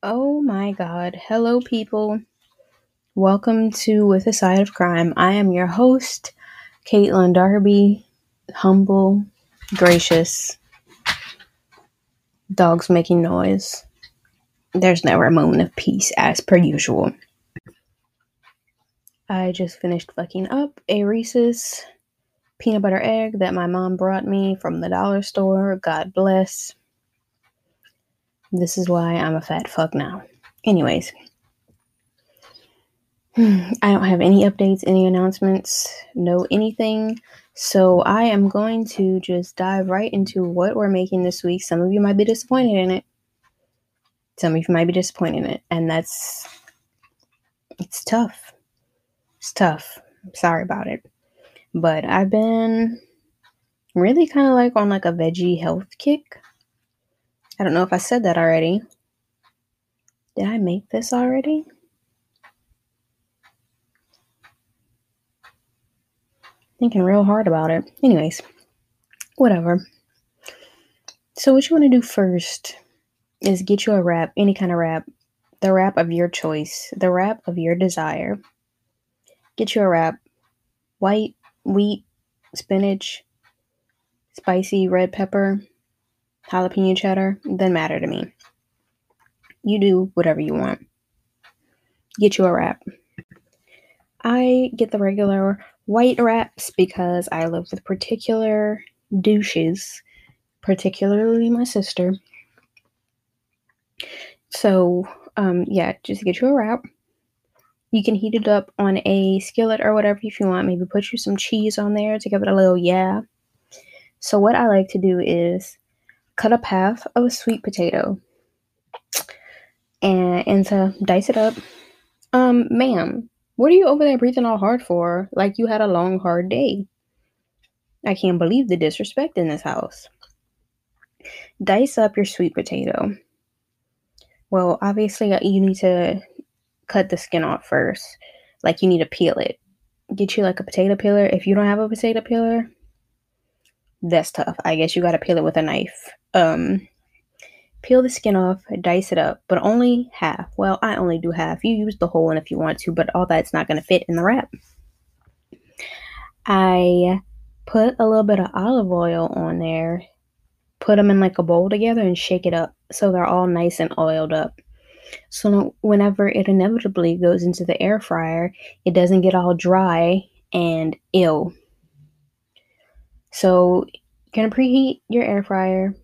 Oh my god. Hello, people. Welcome to With a Side of Crime. I am your host, Caitlin Darby. Humble, gracious, dogs making noise. There's never a moment of peace, as per usual. I just finished fucking up a Reese's peanut butter egg that my mom brought me from the dollar store. God bless. This is why I'm a fat fuck now. Anyways, hmm, I don't have any updates, any announcements, no anything. So I am going to just dive right into what we're making this week. Some of you might be disappointed in it. Some of you might be disappointed in it. And that's, it's tough. It's tough. I'm sorry about it. But I've been really kind of like on like a veggie health kick. I don't know if I said that already. Did I make this already? Thinking real hard about it. Anyways, whatever. So, what you want to do first is get you a wrap, any kind of wrap, the wrap of your choice, the wrap of your desire. Get you a wrap, white, wheat, spinach, spicy red pepper, jalapeno cheddar, doesn't matter to me. You do whatever you want. Get you a wrap. I get the regular white wraps because I live with particular douches, particularly my sister. So, um, yeah, just get you a wrap. You can heat it up on a skillet or whatever if you want. Maybe put you some cheese on there to give it a little yeah. So, what I like to do is cut up half of a sweet potato and, and to dice it up. Um, ma'am, what are you over there breathing all hard for? Like you had a long, hard day. I can't believe the disrespect in this house. Dice up your sweet potato. Well, obviously, uh, you need to cut the skin off first. Like, you need to peel it. Get you like a potato peeler. If you don't have a potato peeler, that's tough. I guess you gotta peel it with a knife. Um, peel the skin off, dice it up, but only half. Well, I only do half. You use the whole one if you want to, but all that's not gonna fit in the wrap. I put a little bit of olive oil on there, put them in like a bowl together, and shake it up so they're all nice and oiled up. So whenever it inevitably goes into the air fryer, it doesn't get all dry and ill. So you're gonna preheat your air fryer.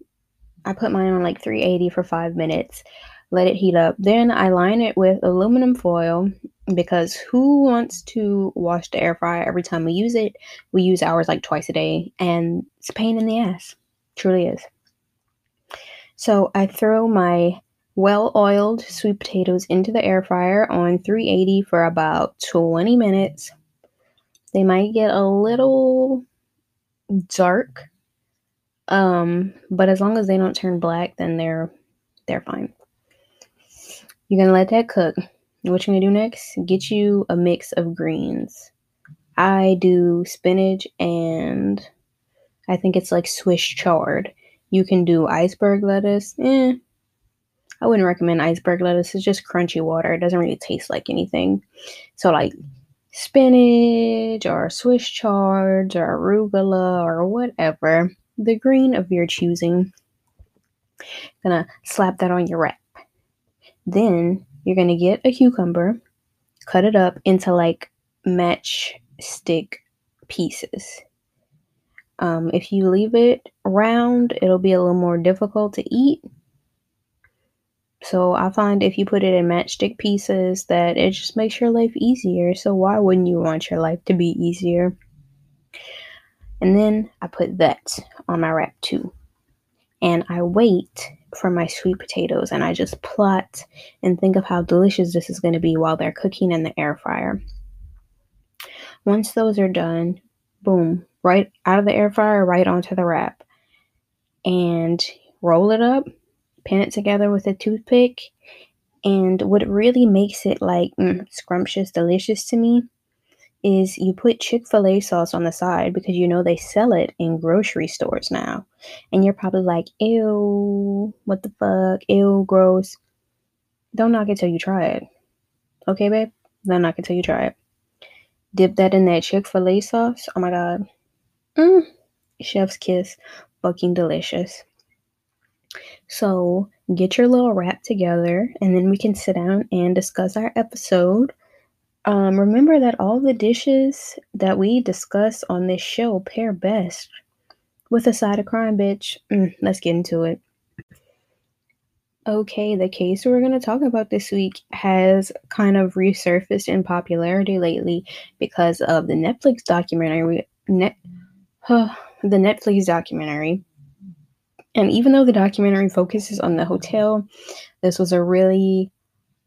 I put mine on like 380 for five minutes. Let it heat up. Then I line it with aluminum foil because who wants to wash the air fryer every time we use it? We use ours like twice a day, and it's a pain in the ass. Truly is. So I throw my well oiled sweet potatoes into the air fryer on 380 for about 20 minutes. They might get a little dark. Um, but as long as they don't turn black, then they're they're fine. You're gonna let that cook. What you're gonna do next? Get you a mix of greens. I do spinach and I think it's like Swiss chard. You can do iceberg lettuce. Eh, I wouldn't recommend iceberg lettuce. It's just crunchy water. It doesn't really taste like anything. So like spinach or Swiss chard or arugula or whatever, the green of your choosing. Gonna slap that on your wrap. Then you're gonna get a cucumber, cut it up into like matchstick pieces. Um, if you leave it round, it'll be a little more difficult to eat. So I find if you put it in matchstick pieces that it just makes your life easier. So why wouldn't you want your life to be easier? And then I put that on my wrap too. And I wait for my sweet potatoes and I just plot and think of how delicious this is going to be while they're cooking in the air fryer. Once those are done, boom, right out of the air fryer, right onto the wrap. And roll it up, pin it together with a toothpick. And what really makes it like mm, scrumptious, delicious to me is you put Chick fil A sauce on the side because you know they sell it in grocery stores now. And you're probably like, ew, what the fuck, ew, gross. don't knock it till you try it. Okay, babe? Don't knock it till you try it. Dip that in that Chick fil A sauce. Oh my god. Mm. Chef's kiss. Fucking delicious. So get your little wrap together and then we can sit down and discuss our episode. Um, remember that all the dishes that we discuss on this show pair best with a side of crime, bitch. Mm, let's get into it. Okay, the case we're going to talk about this week has kind of resurfaced in popularity lately because of the Netflix documentary. Net, uh, the Netflix documentary. And even though the documentary focuses on the hotel, this was a really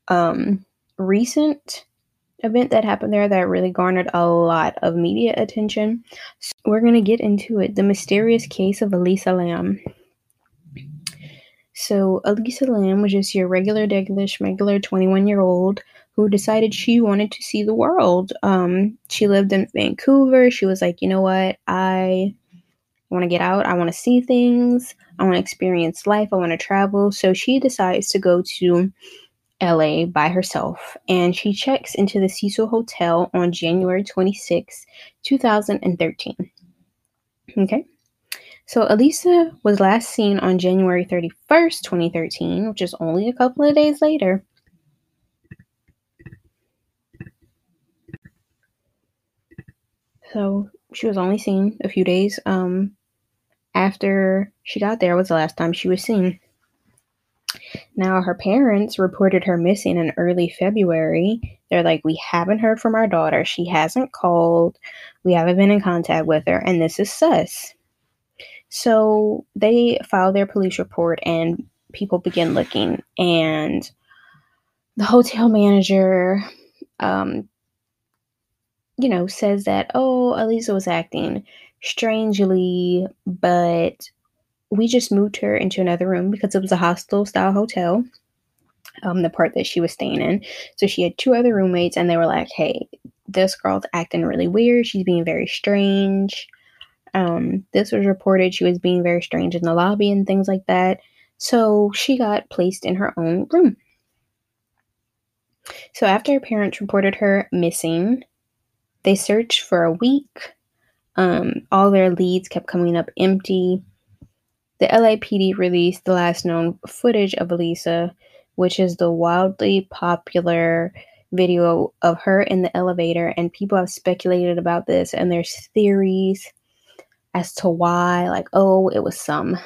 um, recent event that happened there that really garnered a lot of media attention. So we're going to get into it. The mysterious case of Elisa Lam. So, Elisa Lam was just your regular, regular, regular 21 year old who decided she wanted to see the world. Um, she lived in Vancouver. She was like, you know what? I want to get out. I want to see things. I want to experience life. I want to travel. So she decides to go to LA by herself and she checks into the Cecil Hotel on January 26, 2013. Okay. So Elisa was last seen on January 31st, 2013, which is only a couple of days later. So she was only seen a few days um, after she got there was the last time she was seen. Now, her parents reported her missing in early February. They're like, We haven't heard from our daughter. She hasn't called. We haven't been in contact with her, and this is sus. So they file their police report and people begin looking. And the hotel manager, um, you know, says that, oh, Elisa was acting strangely, but we just moved her into another room because it was a hostel style hotel. Um, the part that she was staying in. So she had two other roommates, and they were like, hey, this girl's acting really weird. She's being very strange. Um, this was reported she was being very strange in the lobby and things like that. So she got placed in her own room. So after her parents reported her missing, they searched for a week. Um, all their leads kept coming up empty. The LAPD released the last known footage of Elisa, which is the wildly popular video of her in the elevator, and people have speculated about this, and there's theories as to why, like, oh, it was some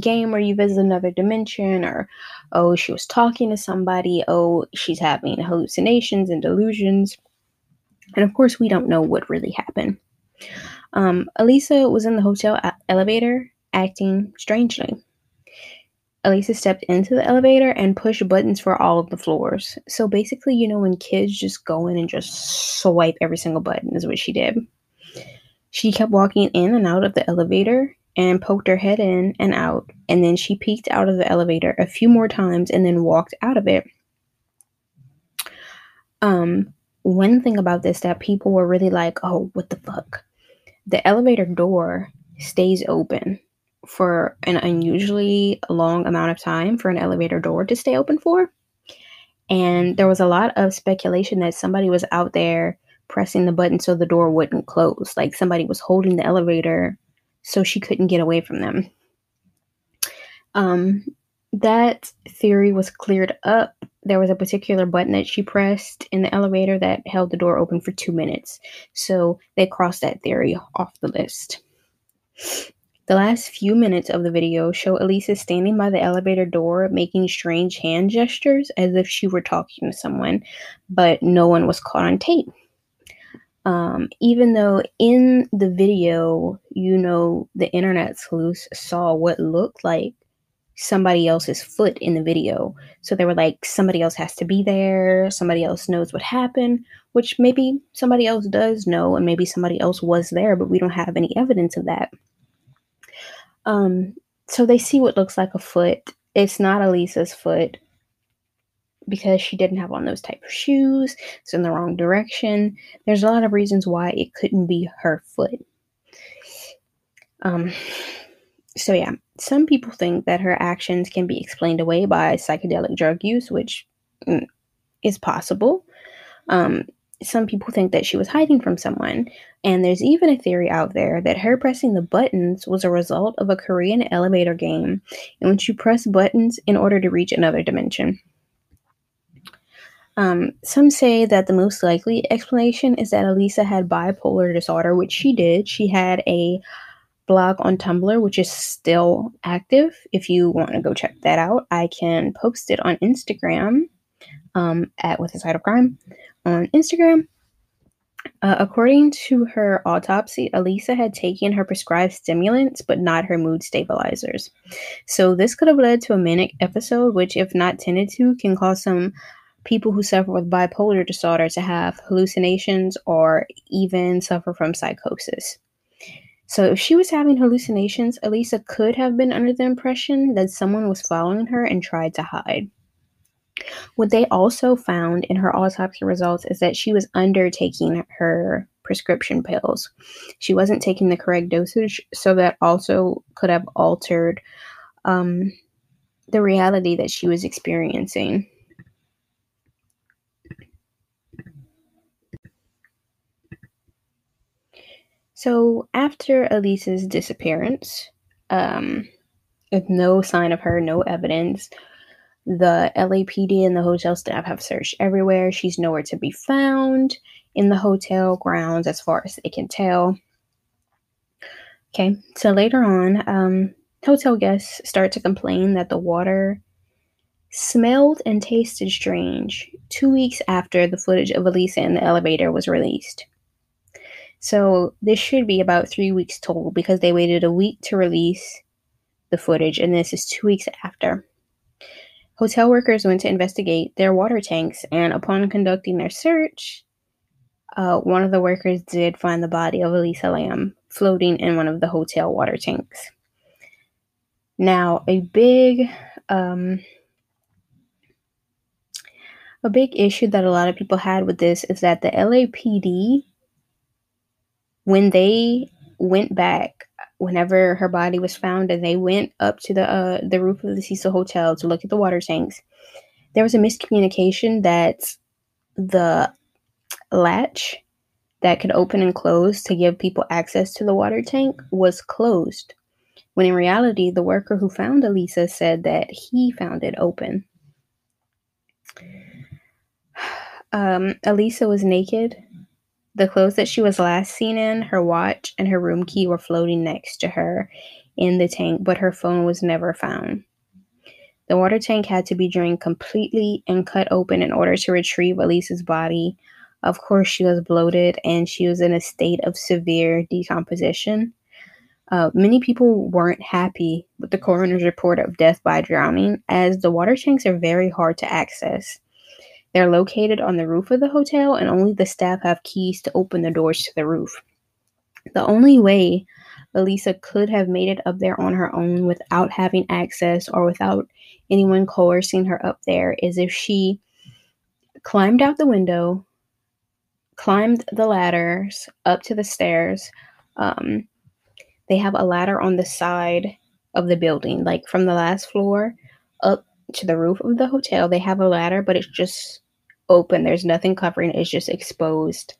game where you visit another dimension, or oh, she was talking to somebody, oh, she's having hallucinations and delusions. And of course, we don't know what really happened. Um, Elisa was in the hotel elevator acting strangely. Elisa stepped into the elevator and pushed buttons for all of the floors. So basically, you know, when kids just go in and just swipe every single button, is what she did. She kept walking in and out of the elevator and poked her head in and out, and then she peeked out of the elevator a few more times and then walked out of it. Um, one thing about this that people were really like, oh, what the fuck? The elevator door stays open for an unusually long amount of time for an elevator door to stay open for. And there was a lot of speculation that somebody was out there pressing the button so the door wouldn't close. Like somebody was holding the elevator so she couldn't get away from them. Um, that theory was cleared up. There was a particular button that she pressed in the elevator that held the door open for two minutes. So they crossed that theory off the list. The last few minutes of the video show Elisa standing by the elevator door making strange hand gestures as if she were talking to someone, but no one was caught on tape. Um, even though in the video, you know, the internet sleuths saw what looked like somebody else's foot in the video. So they were like, somebody else has to be there, somebody else knows what happened, which maybe somebody else does know, and maybe somebody else was there, but we don't have any evidence of that. Um, so they see what looks like a foot. It's not Elisa's foot because she didn't have on those type of shoes. It's in the wrong direction. There's a lot of reasons why it couldn't be her foot. Um, so yeah, some people think that her actions can be explained away by psychedelic drug use, which mm, is possible. Um, some people think that she was hiding from someone, and there's even a theory out there that her pressing the buttons was a result of a Korean elevator game in which you press buttons in order to reach another dimension. Um, some say that the most likely explanation is that Elisa had bipolar disorder, which she did. She had a blog on Tumblr, which is still active. If you want to go check that out, I can post it on Instagram um, at With a Side of Crime on Instagram. Uh, according to her autopsy, Elisa had taken her prescribed stimulants, but not her mood stabilizers. So, this could have led to a manic episode, which, if not tended to, can cause some people who suffer with bipolar disorder to have hallucinations or even suffer from psychosis. So, if she was having hallucinations, Elisa could have been under the impression that someone was following her and tried to hide. What they also found in her autopsy results is that she was undertaking her prescription pills. She wasn't taking the correct dosage, so that also could have altered um, the reality that she was experiencing. So after Elisa's disappearance, um, with no sign of her, no evidence, the LAPD and the hotel staff have searched everywhere. She's nowhere to be found in the hotel grounds as far as they can tell. Okay, so later on, um, hotel guests start to complain that the water smelled and tasted strange two weeks after the footage of Elisa in the elevator was released. So this should be about three weeks total because they waited a week to release the footage, and this is two weeks after. Hotel workers went to investigate their water tanks, and upon conducting their search, uh, one of the workers did find the body of Elisa Lam floating in one of the hotel water tanks. Now, a big um, a big issue that a lot of people had with this is that the LAPD when they went back whenever her body was found and they went up to the uh, the roof of the Cecil Hotel to look at the water tanks, there was a miscommunication that the latch that could open and close to give people access to the water tank was closed. When in reality, the worker who found Elisa said that he found it open. Um, Elisa was naked the clothes that she was last seen in, her watch, and her room key were floating next to her in the tank, but her phone was never found. The water tank had to be drained completely and cut open in order to retrieve Elisa's body. Of course, she was bloated and she was in a state of severe decomposition. Uh, many people weren't happy with the coroner's report of death by drowning, as the water tanks are very hard to access. They're located on the roof of the hotel, and only the staff have keys to open the doors to the roof. The only way Elisa could have made it up there on her own without having access or without anyone coercing her up there is if she climbed out the window, climbed the ladders up to the stairs. Um, they have a ladder on the side of the building, like from the last floor up to the roof of the hotel. They have a ladder, but it's just open. There's nothing covering. It's just exposed.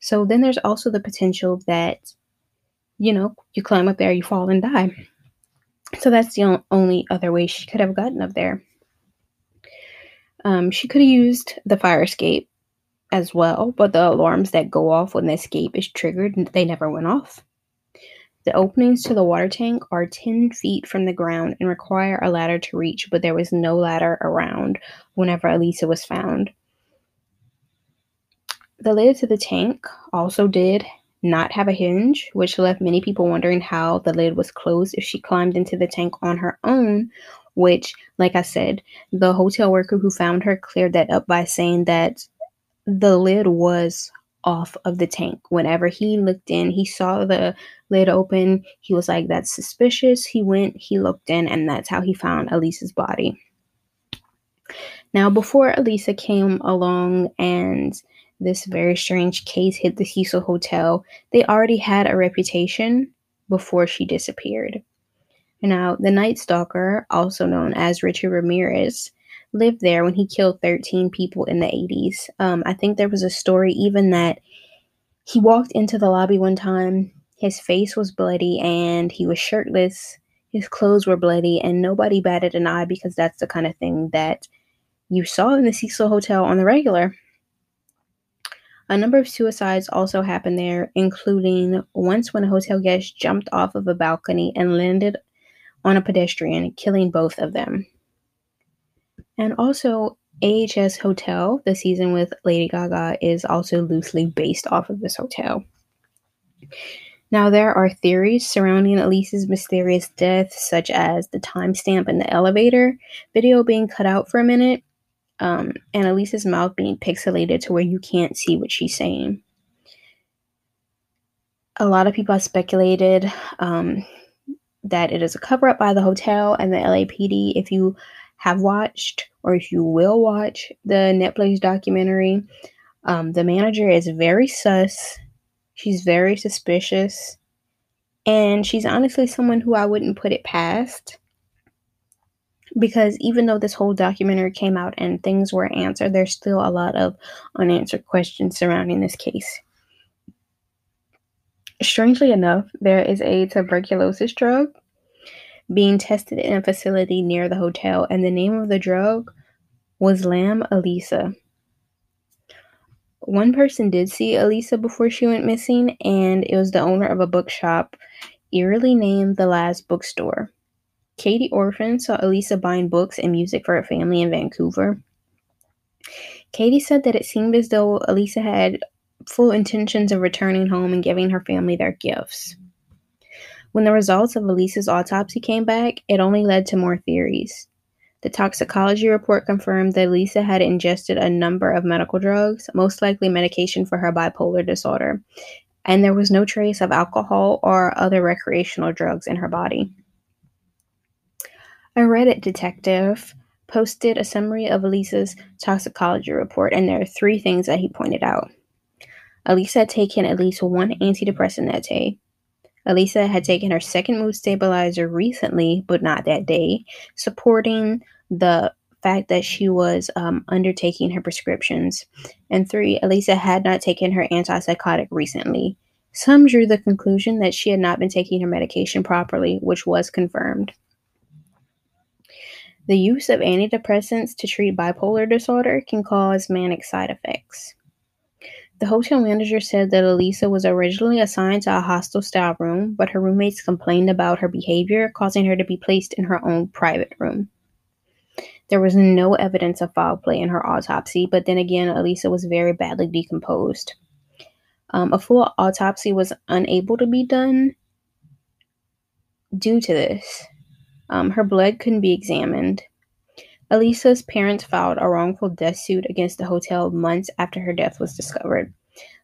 So then there's also the potential that, you know, you climb up there, you fall and die. So that's the only other way she could have gotten up there. Um, she could have used the fire escape as well, but the alarms that go off when the escape is triggered, they never went off. The openings to the water tank are 10 feet from the ground and require a ladder to reach, but there was no ladder around whenever Elisa was found. The lid to the tank also did not have a hinge, which left many people wondering how the lid was closed if she climbed into the tank on her own. Which, like I said, the hotel worker who found her cleared that up by saying that the lid was off of the tank. Whenever he looked in, he saw the lid open. He was like, That's suspicious. He went, he looked in, and that's how he found Elisa's body. Now, before Elisa came along and this very strange case hit the Cecil Hotel, they already had a reputation before she disappeared. Now, the Night Stalker, also known as Richard Ramirez, lived there when he killed 13 people in the 80s. Um, I think there was a story even that he walked into the lobby one time, his face was bloody, and he was shirtless. His clothes were bloody, and nobody batted an eye because that's the kind of thing that you saw in the Cecil Hotel on the regular. A number of suicides also happened there, including once when a hotel guest jumped off of a balcony and landed on a pedestrian, killing both of them. And also, AHS Hotel, the season with Lady Gaga, is also loosely based off of this hotel. Now, there are theories surrounding Elisa's mysterious death, such as the timestamp in the elevator video being cut out for a minute, um, and Elisa's mouth being pixelated to where you can't see what she's saying. A lot of people have speculated um, that it is a cover up by the hotel and the LAPD. If you have watched or if you will watch the Netflix documentary, um, the manager is very sus. She's very suspicious. And she's honestly someone who I wouldn't put it past because even though this whole documentary came out and things were answered, there's still a lot of unanswered questions surrounding this case. Strangely enough, there is a tuberculosis drug being tested in a facility near the hotel, and the name of the drug was LAM-ELISA. One person did see Elisa before she went missing, and it was the owner of a bookshop eerily named The Last Bookstore. Katie Orphan saw Elisa buying books and music for her family in Vancouver. Katie said that it seemed as though Elisa had full intentions of returning home and giving her family their gifts. When the results of Elisa's autopsy came back, it only led to more theories. The toxicology report confirmed that Elisa had ingested a number of medical drugs, most likely medication for her bipolar disorder, and there was no trace of alcohol or other recreational drugs in her body. A Reddit detective posted a summary of Elisa's toxicology report, and there are three things that he pointed out. Elisa had taken at least one antidepressant that day. Elisa had taken her second mood stabilizer recently, but not that day, supporting the fact that she was um, undertaking her prescriptions. And three, Elisa had not taken her antipsychotic recently. Some drew the conclusion that she had not been taking her medication properly, which was confirmed. The use of antidepressants to treat bipolar disorder can cause manic side effects. The hotel manager said that Elisa was originally assigned to a hostel style room, but her roommates complained about her behavior, causing her to be placed in her own private room. There was no evidence of foul play in her autopsy, but then again, Elisa was very badly decomposed. Um, a full autopsy was unable to be done due to this. Um, her blood couldn't be examined. Elisa's parents filed a wrongful death suit against the hotel months after her death was discovered.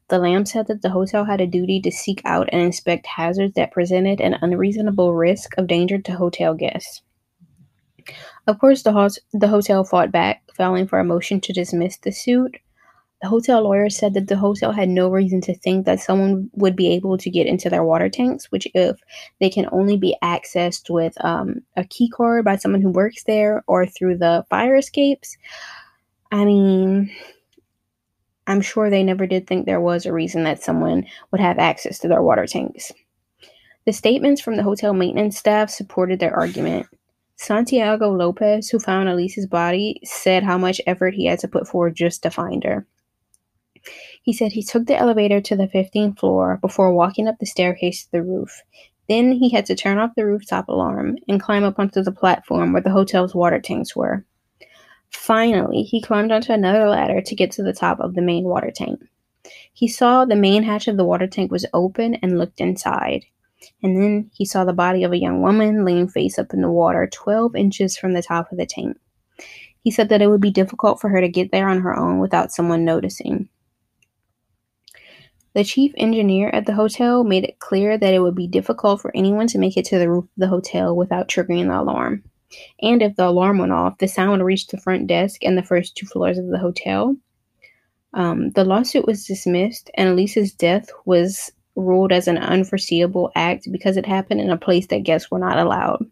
The Lam said that the hotel had a duty to seek out and inspect hazards that presented an unreasonable risk of danger to hotel guests. Of course, the, ho- the hotel fought back, filing for a motion to dismiss the suit. The hotel lawyer said that the hotel had no reason to think that someone would be able to get into their water tanks, which, if they can only be accessed with um, a key card by someone who works there or through the fire escapes, I mean, I'm sure they never did think there was a reason that someone would have access to their water tanks. The statements from the hotel maintenance staff supported their argument. Santiago Lopez, who found Elisa's body, said how much effort he had to put forward just to find her. He said he took the elevator to the 15th floor before walking up the staircase to the roof. Then he had to turn off the rooftop alarm and climb up onto the platform where the hotel's water tanks were. Finally, he climbed onto another ladder to get to the top of the main water tank. He saw the main hatch of the water tank was open and looked inside. And then he saw the body of a young woman laying face up in the water 12 inches from the top of the tank. He said that it would be difficult for her to get there on her own without someone noticing. The chief engineer at the hotel made it clear that it would be difficult for anyone to make it to the roof of the hotel without triggering the alarm. And if the alarm went off, the sound would reach the front desk and the first two floors of the hotel. Um, the lawsuit was dismissed, and Elisa's death was ruled as an unforeseeable act because it happened in a place that guests were not allowed.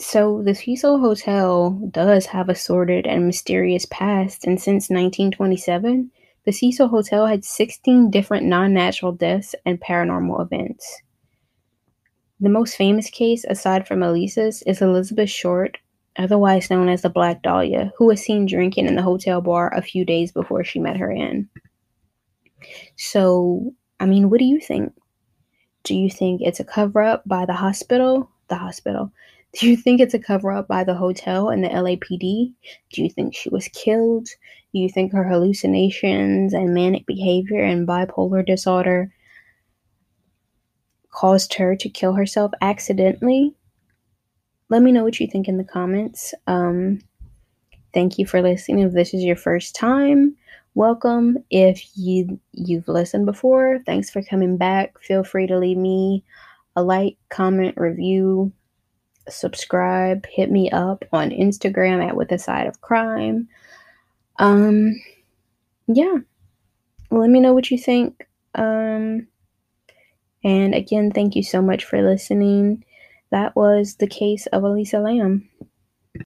So, the Cecil Hotel does have a sordid and mysterious past, and since 1927, the Cecil Hotel had 16 different non natural deaths and paranormal events. The most famous case, aside from Elisa's, is Elizabeth Short, otherwise known as the Black Dahlia, who was seen drinking in the hotel bar a few days before she met her inn. So, I mean, what do you think? Do you think it's a cover up by the hospital? The hospital. Do you think it's a cover up by the hotel and the LAPD? Do you think she was killed? Do you think her hallucinations and manic behavior and bipolar disorder caused her to kill herself accidentally? Let me know what you think in the comments. Um, thank you for listening. If this is your first time, welcome. If you you've listened before, thanks for coming back. Feel free to leave me a like, comment, review, subscribe, hit me up on Instagram at with a side of crime. Um yeah. Let me know what you think. Um and again, thank you so much for listening. That was the case of Elisa Lam.